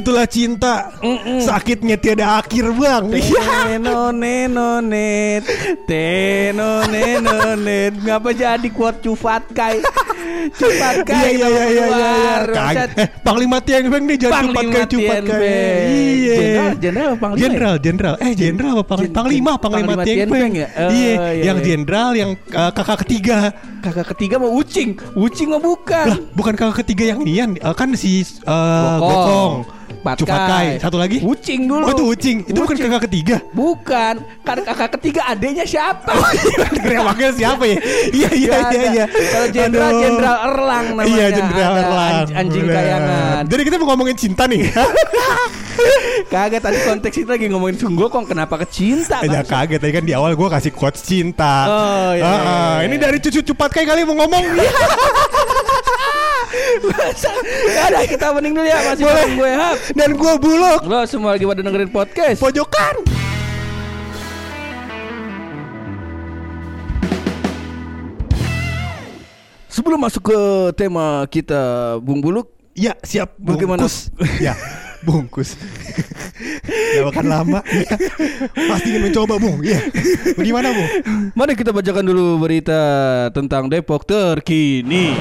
Begitulah cinta. Sakitnya tiada akhir bang. Teno neno net. Teno neno net. Ngapa jadi kuat cufat kai? Cufat kai Iya iya iya iya. Iya Panglima Tieng Beng nih jangan cepat Tieng kayak Beng. Iya. Jenderal- panglima ya? Jenderal jenderal. Eh jenderal apa panglima? Panglima Panglima Beng. Ya? Oh, Iya iya, Yang iya. jenderal yang eh, kakak ketiga. Kakak ketiga mau ucing Ucing mah bukan. Lah bukan kakak ketiga yang Nian. Eh, Kan si. Gokong Patkai. Cupatkai Satu lagi? Ucing dulu. Oh itu Ucing. Itu bukan Ucing. kakak ketiga? Bukan. Kan kakak ketiga adanya siapa? Wakil siapa ya? Iya iya iya iya. Kalau jenderal jenderal Erlang namanya. Iya jenderal Erlang. anj- Anjing Bener. kayangan. Jadi kita mau ngomongin cinta nih. Kagak tadi konteks itu lagi ngomongin Sunggokong Kenapa ke cinta Ya kaget. Tadi kan di awal gue kasih quotes cinta. Oh, iya, Ah, iya, iya. Ini dari cucu cepat kayak kali mau ngomong. Gak ada kita mending dulu ya Masih Boleh. bareng gue Hap Dan gue buluk Lo semua lagi pada dengerin podcast pojokan. Sebelum masuk ke tema kita Bung Buluk Ya siap. Bagaimana? Bungkus. ya bungkus. Gak akan lama. Ya. Pasti ingin mencoba bung. Ya. Bagaimana bung? Mari kita bacakan dulu berita tentang Depok terkini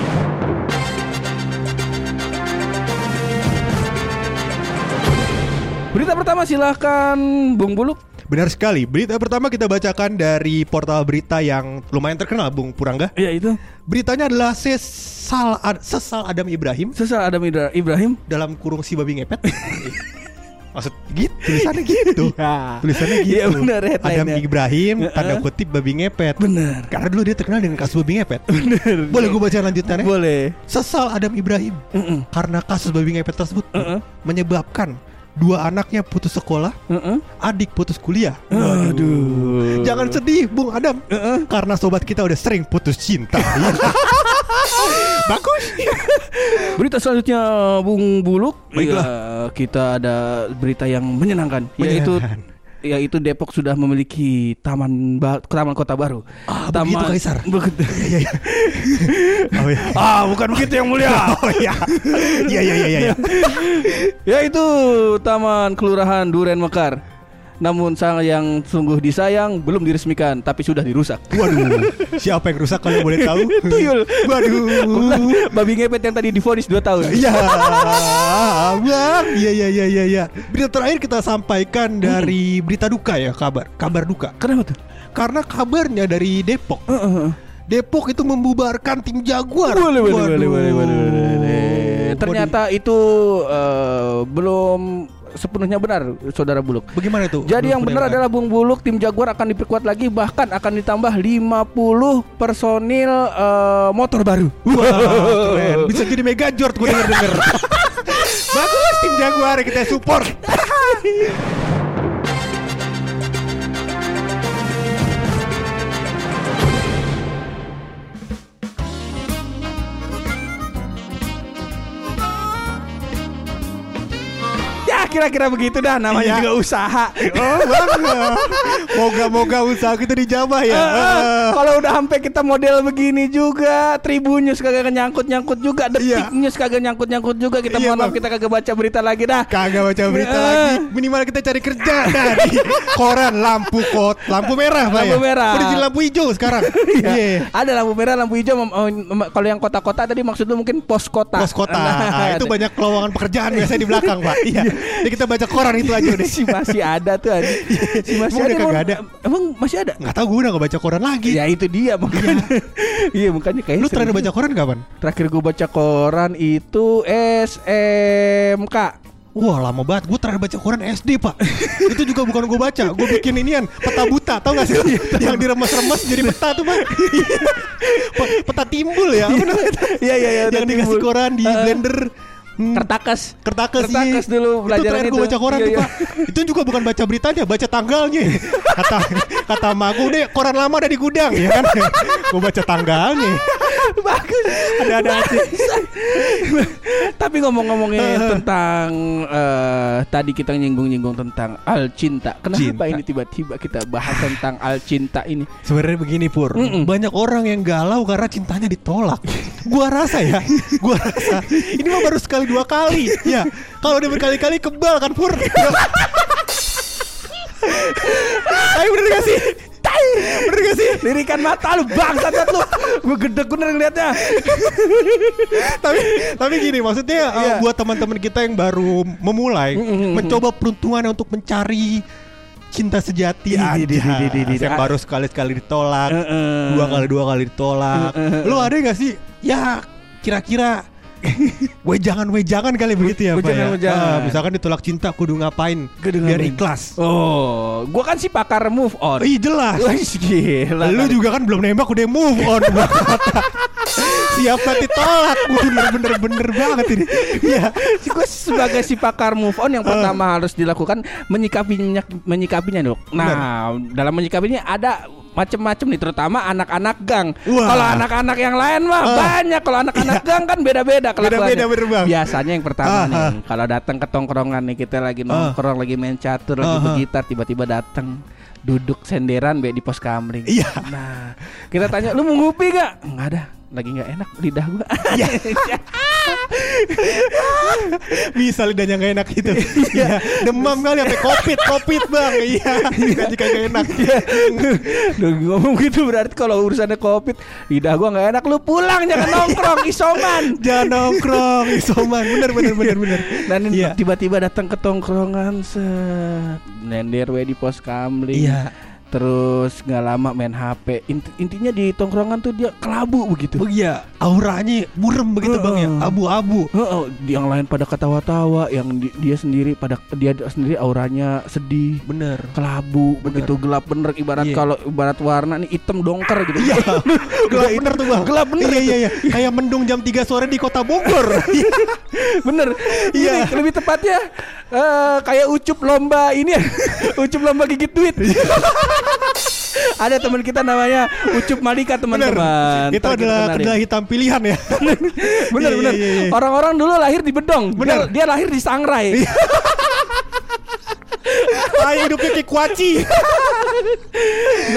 Berita pertama silahkan Bung Buluk Benar sekali. Berita pertama kita bacakan dari portal berita yang lumayan terkenal bung Purangga. Ya itu Beritanya adalah sesal Ad- sesal Adam Ibrahim Sesal Adam Idra- Ibrahim dalam kurung si babi ngepet. Maksud gitu tulisannya gitu. Tulisannya gitu. Iya, benar, headline-nya. Adam Ibrahim Heeh. tanda kutip babi ngepet. Benar. Karena dulu dia terkenal dengan kasus babi ngepet. Benar. Boleh gue baca lanjutannya? Boleh Sesal Adam Ibrahim Mm-mm. karena kasus babi ngepet tersebut Heeh. menyebabkan dua anaknya putus sekolah, Heeh. adik putus kuliah. Aduh Jangan sedih, Bung Adam. Karena sobat kita udah sering putus cinta. Bagus. Berita selanjutnya Bung Buluk Baiklah. Ya, Kita ada berita yang menyenangkan, Menyenangkan. yaitu Depok sudah memiliki taman ba- taman kota baru. Ah, begitu, Kaisar. Begitu. Iya iya. Oh iya. ah, bukan begitu yang mulia. Oh iya. Iya iya iya iya. yaitu Taman Kelurahan Duren Mekar. Namun sang yang sungguh disayang belum diresmikan tapi sudah dirusak. Waduh, siapa yang rusak kalau boleh tahu? Tuyul. Waduh. Kebetulan Babi ngepet yang tadi divonis 2 tahun. Iya, bang. Iya iya iya iya. iya. Berita terakhir kita sampaikan dari berita duka ya, kabar, kabar duka. Kenapa tuh? Karena kabarnya dari Depok. Depok itu membubarkan tim Jaguar. Boleh, boleh, boleh, boleh, boleh, boleh. Ternyata itu eh, belum sepenuhnya benar, saudara Buluk. bagaimana itu? Jadi yang benar adalah Bung Buluk tim Jaguar akan diperkuat lagi bahkan akan ditambah 50 personil eh, motor baru. Wah, keren. Bisa jadi mega jort gue denger denger. Bagus tim Jaguar kita support. kira-kira begitu dah namanya Iya. juga usaha. Oh. Moga-moga usaha kita dijabah ya. Eh, Kalau udah sampai kita model begini juga, Tribun News kagak nyangkut-nyangkut juga, Detik Iya. News kagak nyangkut-nyangkut juga. Kita Iya, mohon maaf Bang. kita kagak baca berita lagi dah. Kagak baca berita Eh. lagi. Minimal kita cari kerja dari koran lampu kot, lampu merah Pak Lampu ya. merah. Udah jadi lampu hijau sekarang. Iya. Ada lampu merah, lampu hijau. mem- Kalau yang kota-kota tadi maksud lu mungkin pos kota. Pos kota. Nah, Nah, itu banyak lowongan pekerjaan biasanya di belakang, Pak. Iya. Jadi kita baca koran itu aja udah. si masih ada tuh anjing. Si masih Emang ada. kagak ada? Emang masih ada? Nggak tahu gue udah nggak baca koran lagi. Ya itu dia makanya. Iya makanya kayak Lu terakhir baca koran kapan? Terakhir gue baca koran itu SMK. Wah lama banget, gue terakhir baca koran SD pak Itu juga bukan gue baca, gue bikin inian Peta buta, tau gak sih? Yang diremas-remas jadi peta tuh pak Pe- Peta timbul ya? Iya iya iya. Yang dikasih koran di blender Hmm, Kertakas. Kertakas, Kertakas iya. dulu Itu pelajaran terakhir itu. gue baca koran Iya, tuh iya. pak Itu juga bukan baca beritanya, baca tanggalnya Kata kata emak gue, deh koran lama ada di gudang ya kan Gue baca tanggalnya Bagus. Ada-ada aja. Tapi ngomong-ngomongin tentang eh, tadi kita nyinggung-nyinggung tentang al cinta. Kenapa Cinta. ini tiba-tiba kita bahas tentang al cinta ini? Sebenarnya begini Pur, Mm-mm. banyak orang yang galau karena cintanya ditolak. gua rasa ya, gua rasa ini mah baru sekali dua kali. Ya, kalau dia berkali-kali kebal kan Pur. Ayo bener gak sih? Bener gak sih? Lirikan mata lu bangsat lu. Gue gedek bener ngeliatnya. tapi tapi gini maksudnya uh, Iya. buat teman-teman kita yang baru memulai Mm-mm. mencoba peruntungan untuk mencari cinta sejati Ih, di- di- aja yang baru sekali-sekali ditolak Heeh. dua kali dua kali ditolak lu ada gak sih ya kira-kira wejangan wejangan kali begitu ya Pak ya. Ah, misalkan ditolak cinta kudu ngapain Kudu biar ngapain? ikhlas Oh, gua kan si pakar move on. Ih jelas Wah, gila. Lu juga kan belum nembak udah move on Siap nanti tolak Bener-bener bener banget ini Iya gue sebagai si pakar move on yang pertama harus dilakukan menyikapinya menyikapinya dok. Nah dalam menyikapinya ada macem-macem nih terutama anak-anak gang. Kalau anak-anak yang lain mah Ah. banyak. Kalau anak-anak gang kan beda-beda kelakuannya. Beda-beda. Biasanya yang pertama Ah, nih ah. kalau datang ke tongkrongan nih kita lagi nongkrong lagi main catur lagi Ah, ah. bergitar tiba-tiba datang duduk senderan be di pos kamling. Iya. Nah, kita tanya lu mau ngopi gak? Enggak ada. Lagi nggak enak lidah gua. Iya. Bisa lidahnya gak enak gitu. Iya. Demam kali sampai covid Covid bang. Iya. Lidahnya kagak enak. Duh, ngomong gitu berarti kalau urusannya covid lidah gua nggak enak. Lu pulang jangan nongkrong isoman. Jangan nongkrong Isoman. Bener bener bener bener. Dan Iya. tiba-tiba datang ke tongkrongan set. Nender we di pos kamling. Iya terus nggak lama main HP Inti- intinya di tongkrongan tuh dia kelabu begitu. Oh iya Auranya Burem begitu bang ya. Abu-abu. Heeh, yang lain pada ketawa-tawa yang di- dia sendiri pada dia sendiri auranya sedih Bener. kelabu begitu gelap bener. Ibarat Iya. kalau ibarat warna nih hitam dongker gitu. Iya. Gelap bener tuh bang. Gelap bener Iya itu. iya iya. Kayak mendung jam 3 sore di kota Bogor. Bener. Iya. Lebih tepatnya eh, Kayak ucup lomba ini Ucup lomba gigit duit. Ada teman kita namanya Ucup Malika teman-teman. Itu adalah kedai hitam pilihan ya. Bener Iya, bener iya, iya. Orang-orang dulu lahir di Bedong. Bener. Dia, dia lahir di Sangrai. Ah hidupnya kayak kuaci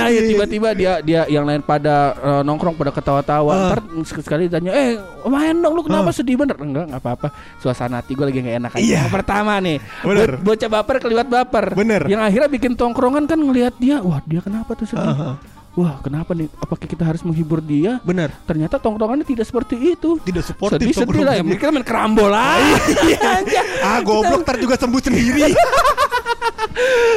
Nah ya tiba-tiba dia dia yang lain pada eh, nongkrong pada ketawa-tawa. Ah. Ntar sekali tanya, eh main dong lu kenapa Ah. sedih bener? Enggak nggak apa-apa. Suasana hati gue lagi nggak enak aja. Iya. Yang pertama nih, Bener. bo- bocah baper keliwat baper. Bener. Yang akhirnya bikin tongkrongan kan ngelihat dia, wah dia kenapa tuh sedih? Ah, ah. Wah kenapa nih? Apakah kita harus menghibur dia? Bener Ternyata tongkrongannya tidak seperti itu. Tidak suportif Sedih sedih lah ya. Mikir main kerambol lah. Ah goblok ntar juga sembuh sendiri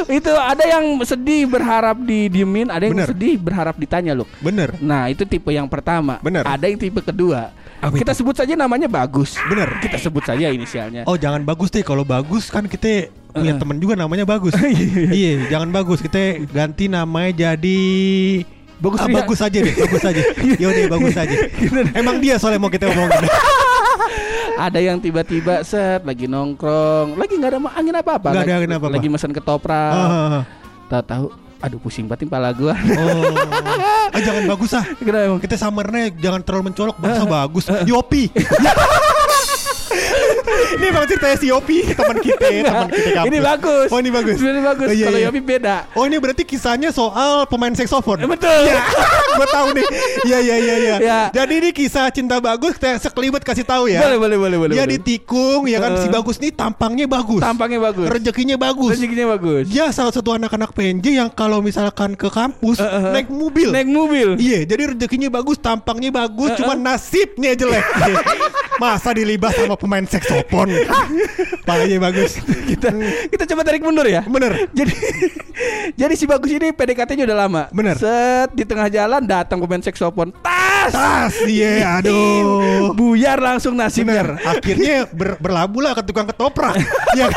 itu ada yang sedih berharap didiemin, ada yang Bener. sedih berharap ditanya loh. Bener. Nah itu tipe yang pertama. Bener. Ada yang tipe kedua. Apa Kita sebut saja namanya Bagus. Bener. Kita sebut saja inisialnya. Oh jangan bagus deh. Kalau bagus kan kita punya Eh. temen juga namanya bagus. Iya jangan bagus. Kita ganti namanya jadi Bagus ah, bagus aja deh Bagus aja. Yaudah bagus aja. Emang dia soalnya mau kita omongin Ada yang tiba-tiba set Lagi nongkrong. Lagi nggak ada angin apa-apa Nggak ada Lagi- angin apa-apa. Lagi mesen ketoprak. Ah, ah, ah. Tahu-tahu Aduh pusing banget kepala gua. Oh. Ah, Jangan bagus ah. Kenapa? Emang? Kita summernya jangan terlalu mencolok Bangsa bagus. Yopi Ini emang ceritanya si Yopi Teman kita Teman kita kampus. Ini bagus. Oh ini bagus. Ini bagus. Oh, iya, Kalau iya. Yopi beda. Oh ini berarti kisahnya soal pemain saksofon Eh, Betul. Gue tahu nih. Iya iya iya iya. Ya. Jadi ini kisah cinta bagus Kita sekelibat kasih tahu ya. Boleh boleh boleh boleh Dia boleh. ditikung ya kan? Si Eh. bagus nih tampangnya bagus. Tampangnya bagus. Rezekinya bagus. Rezekinya bagus. Dia salah satu anak-anak PNJ yang kalau misalkan ke kampus eh, eh. naik mobil. Naik mobil. Iya, jadi rezekinya bagus, tampangnya bagus, Eh, cuma nasibnya jelek. Masa dilibas sama pemain saksofon? Palanya bagus. kita kita coba tarik mundur ya. Bener. Jadi jadi si bagus ini PDKT-nya udah lama. Bener. Set di tengah jalan datang pemain saksofon. Tas. Tas, iya, aduh. Buyar langsung nasibnya. Bener. Akhirnya ber, berlabuh lah ke tukang ketoprak. Iya.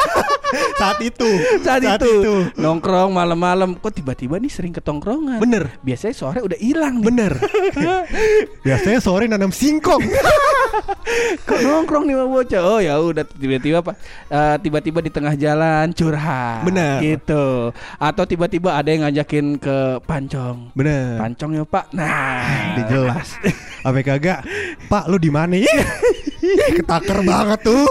Saat itu. Saat, itu, nongkrong malam-malam kok tiba-tiba nih sering ketongkrongan. Bener. Biasanya sore udah hilang nih. Bener. Biasanya sore nanam singkong. Kok nongkrong nih sama bocah? Oh ya udah tiba-tiba pak eh, tiba-tiba di tengah jalan curhat. Bener. Gitu. Atau tiba-tiba ada yang ngajakin ke pancong. Bener. Pancong ya pak. Nah, Udah jelas. Apa kagak? Pak lu di mana? Ketaker banget tuh.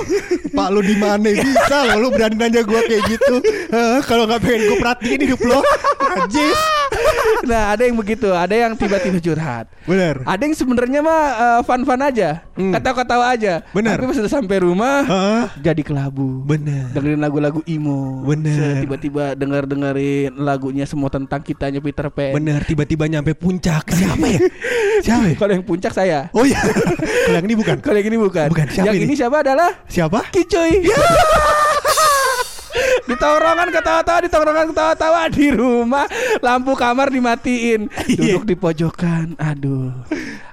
Pak lu di mana? Bisa lo lu berani nanya gua kayak gitu. Eh, Kalau nggak pengen gue perhatiin hidup lo. Najis. Nah, ada yang begitu, ada yang tiba-tiba curhat. Bener. Ada yang sebenarnya mah eh, fun-fun aja, Hmm. ketawa-ketawa aja. Bener. Tapi pas udah sampai rumah Heeh. jadi kelabu. Bener. Dengerin lagu-lagu emo. Bener. Set, Tiba-tiba denger-dengerin lagunya semua tentang kitanya Peter Pan. Bener. Tiba-tiba nyampe puncak. Siapa ya? Siapa ya? Kalau yang puncak saya. Oh iya. Kalau yang ini bukan. Kalau yang ini bukan. Bukan, siapa yang ini? ini siapa adalah Siapa? Kicuy. Di tongkrongan ketawa-tawa, di tongkrongan ketawa-tawa di rumah lampu kamar dimatiin, Iya. duduk di pojokan. Aduh,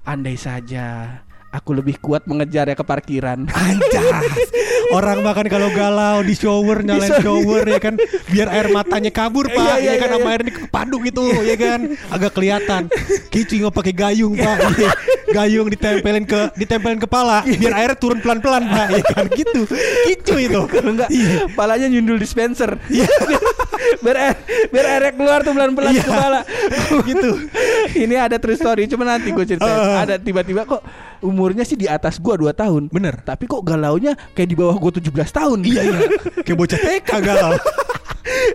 andai saja aku lebih kuat mengejar ya ke parkiran. Anjas Orang makan kalau galau di shower nyalain Di shower ya kan biar air matanya kabur pak Iya, iya, ya kan iya, sama iya. air ini kepadu gitu ya kan agak kelihatan kicu nggak pakai gayung pak Iya. gayung ditempelin ke ditempelin kepala biar airnya turun pelan pelan pak ya kan gitu kicu itu Kalau enggak, Iya. palanya nyundul dispenser. biar air, biar airnya keluar tuh pelan-pelan Iya. ke kepala. gitu Ini ada true story, cuma nanti gue ceritain. Uh. Ada tiba-tiba kok umurnya sih di atas gua 2 tahun. Bener. Tapi kok galaunya kayak di bawah gua 17 tahun. iya iya kayak bocah TK galau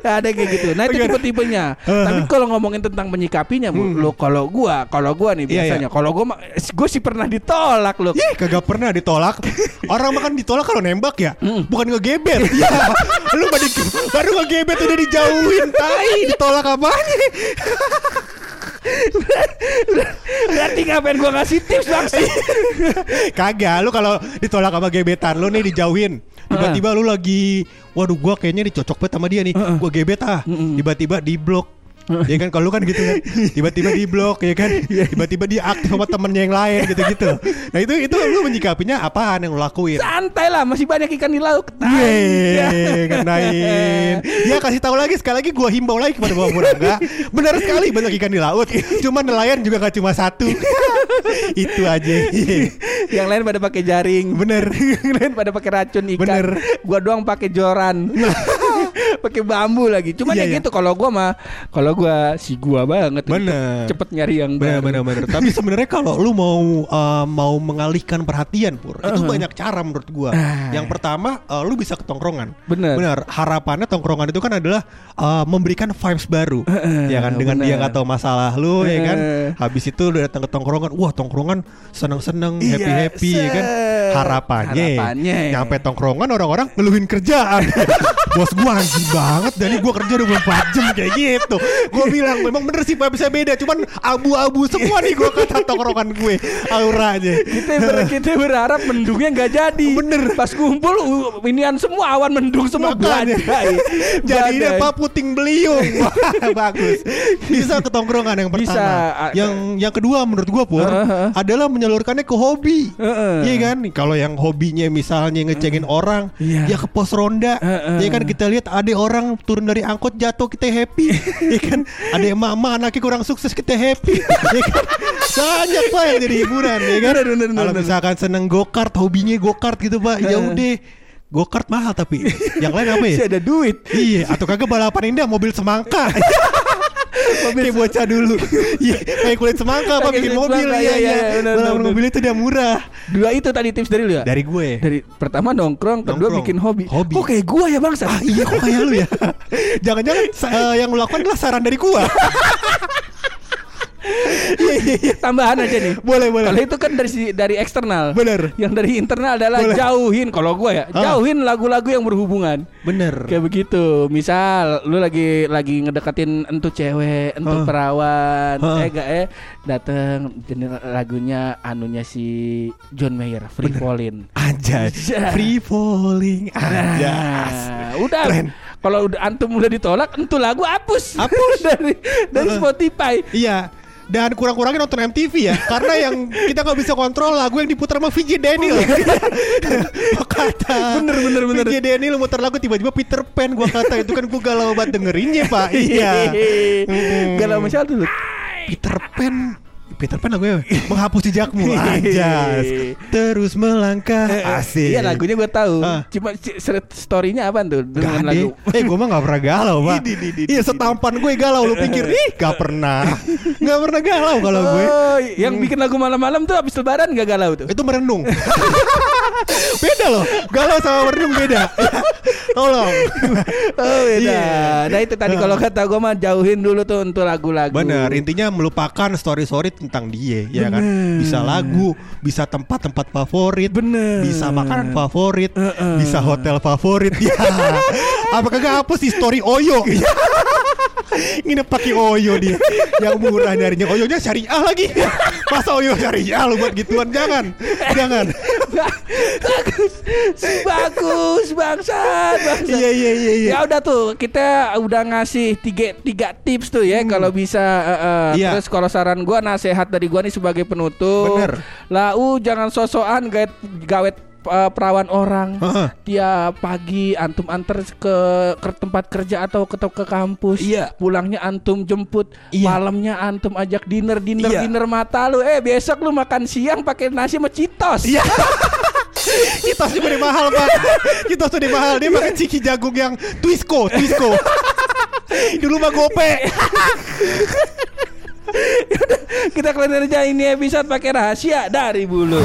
ada kayak gitu. Nah itu tipe-tipenya. Uh. Tapi kalau ngomongin tentang menyikapinya, Bu, lo kalau gua, kalau gua nih Hmm. Iya, biasanya, kalau gua gua sih pernah ditolak lo. Ih kagak pernah ditolak Orang makan ditolak kalau nembak ya Mm. Bukan ngegebet ya, Lu baru, baru ngegebet udah dijauhin Tai ditolak apanya Berarti ngapain gua ngasih tips langsung? Kagak Lu kalau ditolak sama gebetan Lu nih dijauhin. Tiba-tiba lu lagi Waduh gua kayaknya dicocok banget sama dia nih. Gua gebet ah. Tiba-tiba di blok Ya kan kalau lu kan gitu kan Tiba-tiba di blok ya kan Tiba-tiba dia aktif sama temennya yang lain gitu-gitu Nah itu itu lu menyikapinya apaan yang lu lakuin Santai lah, masih banyak ikan di laut. Yeay, kenain. Ya kasih tahu lagi sekali lagi gua himbau lagi kepada Bapak Burangga. Benar sekali banyak ikan di laut. Cuma nelayan juga gak cuma satu. Itu aja. Yang lain pada pakai jaring. Bener. Yang lain pada pakai racun ikan. Bener. Gua doang pakai joran. pakai bambu lagi. Cuman Iya, ya iya. gitu kalau gua mah kalau gua si gua banget Bener. cepet nyari yang Bener baru. bener bener. Tapi sebenarnya kalau lu mau uh, mau mengalihkan perhatian pur, itu Uh-huh. banyak cara menurut gua. Ah. Yang pertama, uh, lu bisa ke tongkrongan. Bener. Bener. Harapannya tongkrongan itu kan adalah uh, memberikan vibes baru. Uh-uh, ya kan dengan dia bener. nggak tahu masalah lu ya kan. Uh. Habis itu lu datang ke tongkrongan, wah tongkrongan seneng-seneng, Iya, happy-happy ya kan. Harapannya, Harapannya. nyampe tongkrongan orang-orang ngeluhin kerjaan. Bos gua anjing banget dari gua kerja 24 jam kayak gitu. Gua bilang memang bener sih bisa beda, cuman abu-abu semua nih gua kata tongkrongan gue. Auranya. kita ber- kita berharap mendungnya nggak jadi. Bener. Pas kumpul uh, inian semua awan mendung semua Makanya. Jadi ini apa puting beliung. Bagus. Bisa ke tongkrongan yang pertama. Bisa. Yang yang kedua menurut gua Pur Heeh. adalah menyalurkannya ke hobi. Heeh. Iya kan? Kalau yang hobinya misalnya ngecengin orang, Iya. ya ke pos ronda. Heeh. Ya kan kita lihat ada orang turun dari angkot jatuh kita happy. ya kan? Ada emak-emak anaknya kurang sukses kita happy. ya kan? Banyak Pak yang jadi hiburan ya kan? Bener, bener, bener, Kalau misalkan seneng go-kart, hobinya go-kart gitu Pak. Ya udah Go-kart mahal tapi yang lain apa ya? Masih ada duit. Iya, atau kagak balapan indah mobil semangka. Kayak bocah dulu. Iya, kayak kulit semangka apa bikin mobil iya iya, iya. iya, benar. mobil itu udah murah. Dua itu tadi tips dari lu ya? Dari gue. Dari pertama nongkrong, kedua bikin hobi. Hobi. Kok kayak gua ya bang? Ah iya kok kayak lu ya. Jangan-jangan eh, yang lu lakukan adalah saran dari gua. Tambahan aja nih. Boleh boleh. Kalau itu kan dari si- dari eksternal. Bener. Yang dari internal adalah Boleh. jauhin. Kalau gua ya, Ah. jauhin lagu-lagu yang berhubungan. Bener. Kayak begitu. Misal lu lagi lagi ngedekatin entu cewek, entu Ah. perawan, Ah. eh gak eh dateng lagunya anunya si John Mayer, Free Fallin'. Anjay. Anjay. Free falling. Anjas. Nah, udah. Keren. Kalau udah antum udah ditolak, entu lagu hapus. Hapus. dari dari. Spotify. Iya. Dan kurang-kurangin nonton MTV ya Karena yang kita nggak bisa kontrol lagu yang diputar sama VJ Daniel Gua kata Bener, bener, bener. VJ Daniel muter lagu tiba-tiba Peter Pan Gua kata itu kan gue galau banget dengerinnya pak Iya. Galau misal dulu. Peter Pan Peter Pan lagunya menghapus jejakmu. Anjas. Terus melangkah. Asik. Iya lagunya gue tahu. Ah. Cuma story-nya apa tuh? Gak dengan ada. lagu? Eh gue mah gak pernah galau pak. Iya setampan gue galau. Lu pikir Ih gak pernah. Gak pernah galau kalau gue. Oh, yang bikin lagu malam-malam tuh habis lebaran gak galau tuh. Itu merenung. Beda loh. Galau sama merenung beda. Ya, Tolong. Oh beda. Iya. Nah itu tadi kalau kata gue mah jauhin dulu tuh untuk lagu-lagu. Bener, intinya melupakan story-story tentang dia, ya kan? Bisa lagu, bisa tempat-tempat favorit, Bener. bisa makanan favorit, bisa hotel favorit. Ya. Apakah gak hapus di story Oyo? Nginep pakai Oyo dia. Yang murah nyarinya Oyonya syariah lagi. Masa Oyo syariah lu buat gituan? Jangan. Jangan. bagus, bagus bangsat, bangsat. Iya iya iya iya. Ya udah tuh kita udah ngasih tiga tiga tips tuh ya kalau bisa eh, Hmm. Iya. terus kalau saran gua nasihat dari gua nih sebagai penutup. Bener. Lau jangan sosokan gawet gawet eh, perawan orang. Heeh. Tiap pagi antum antar ke, ke tempat kerja atau ke ke kampus. Iya. Pulangnya antum jemput. Iya. Malamnya antum ajak dinner dinner Iya. dinner mata lu. Eh besok lu makan siang pakai nasi sama citos. Iya. Kitos juga udah mahal pak Kitos udah mahal Dia makan ciki jagung yang Twisco Twisco Dulu mah gope Kita kalian aja ini episode pakai rahasia dari bulu.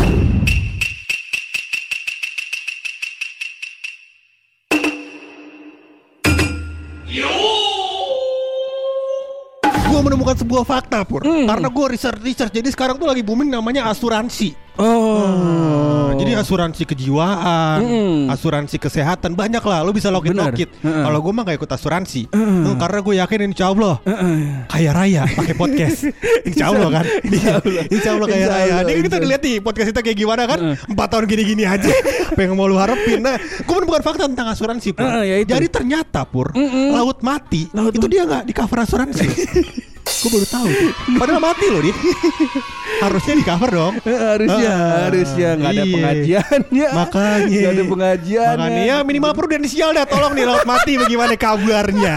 Menemukan sebuah fakta pur. Karena gue research-research Jadi sekarang tuh lagi booming namanya asuransi. Oh. Jadi asuransi kejiwaan Mm. Asuransi kesehatan Banyak lah. Lu bisa login login. Heeh. Kalau gue mah gak ikut asuransi. Hmm, Karena gue yakin insya Allah Kaya raya pakai podcast. Insya Allah kan? Insya Allah. Kaya Insya raya. Allah, Ini kita lihat nih Podcast kita kayak gimana kan? Empat tahun gini-gini aja. Apa yang mau lu harapin. Nah gue menemukan fakta tentang asuransi pur. Heeh, ya itu. Jadi ternyata pur Laut mati Laut Itu dia gak di cover asuransi Gue baru tahu. Padahal mati loh dia Harusnya di cover dong. Harusnya Ah, harusnya. Nggak ada iya. pengajiannya. Makanya. Nggak ada pengajian Makanya ya minimal prudensial dah Tolong nih laut mati bagaimana kabarnya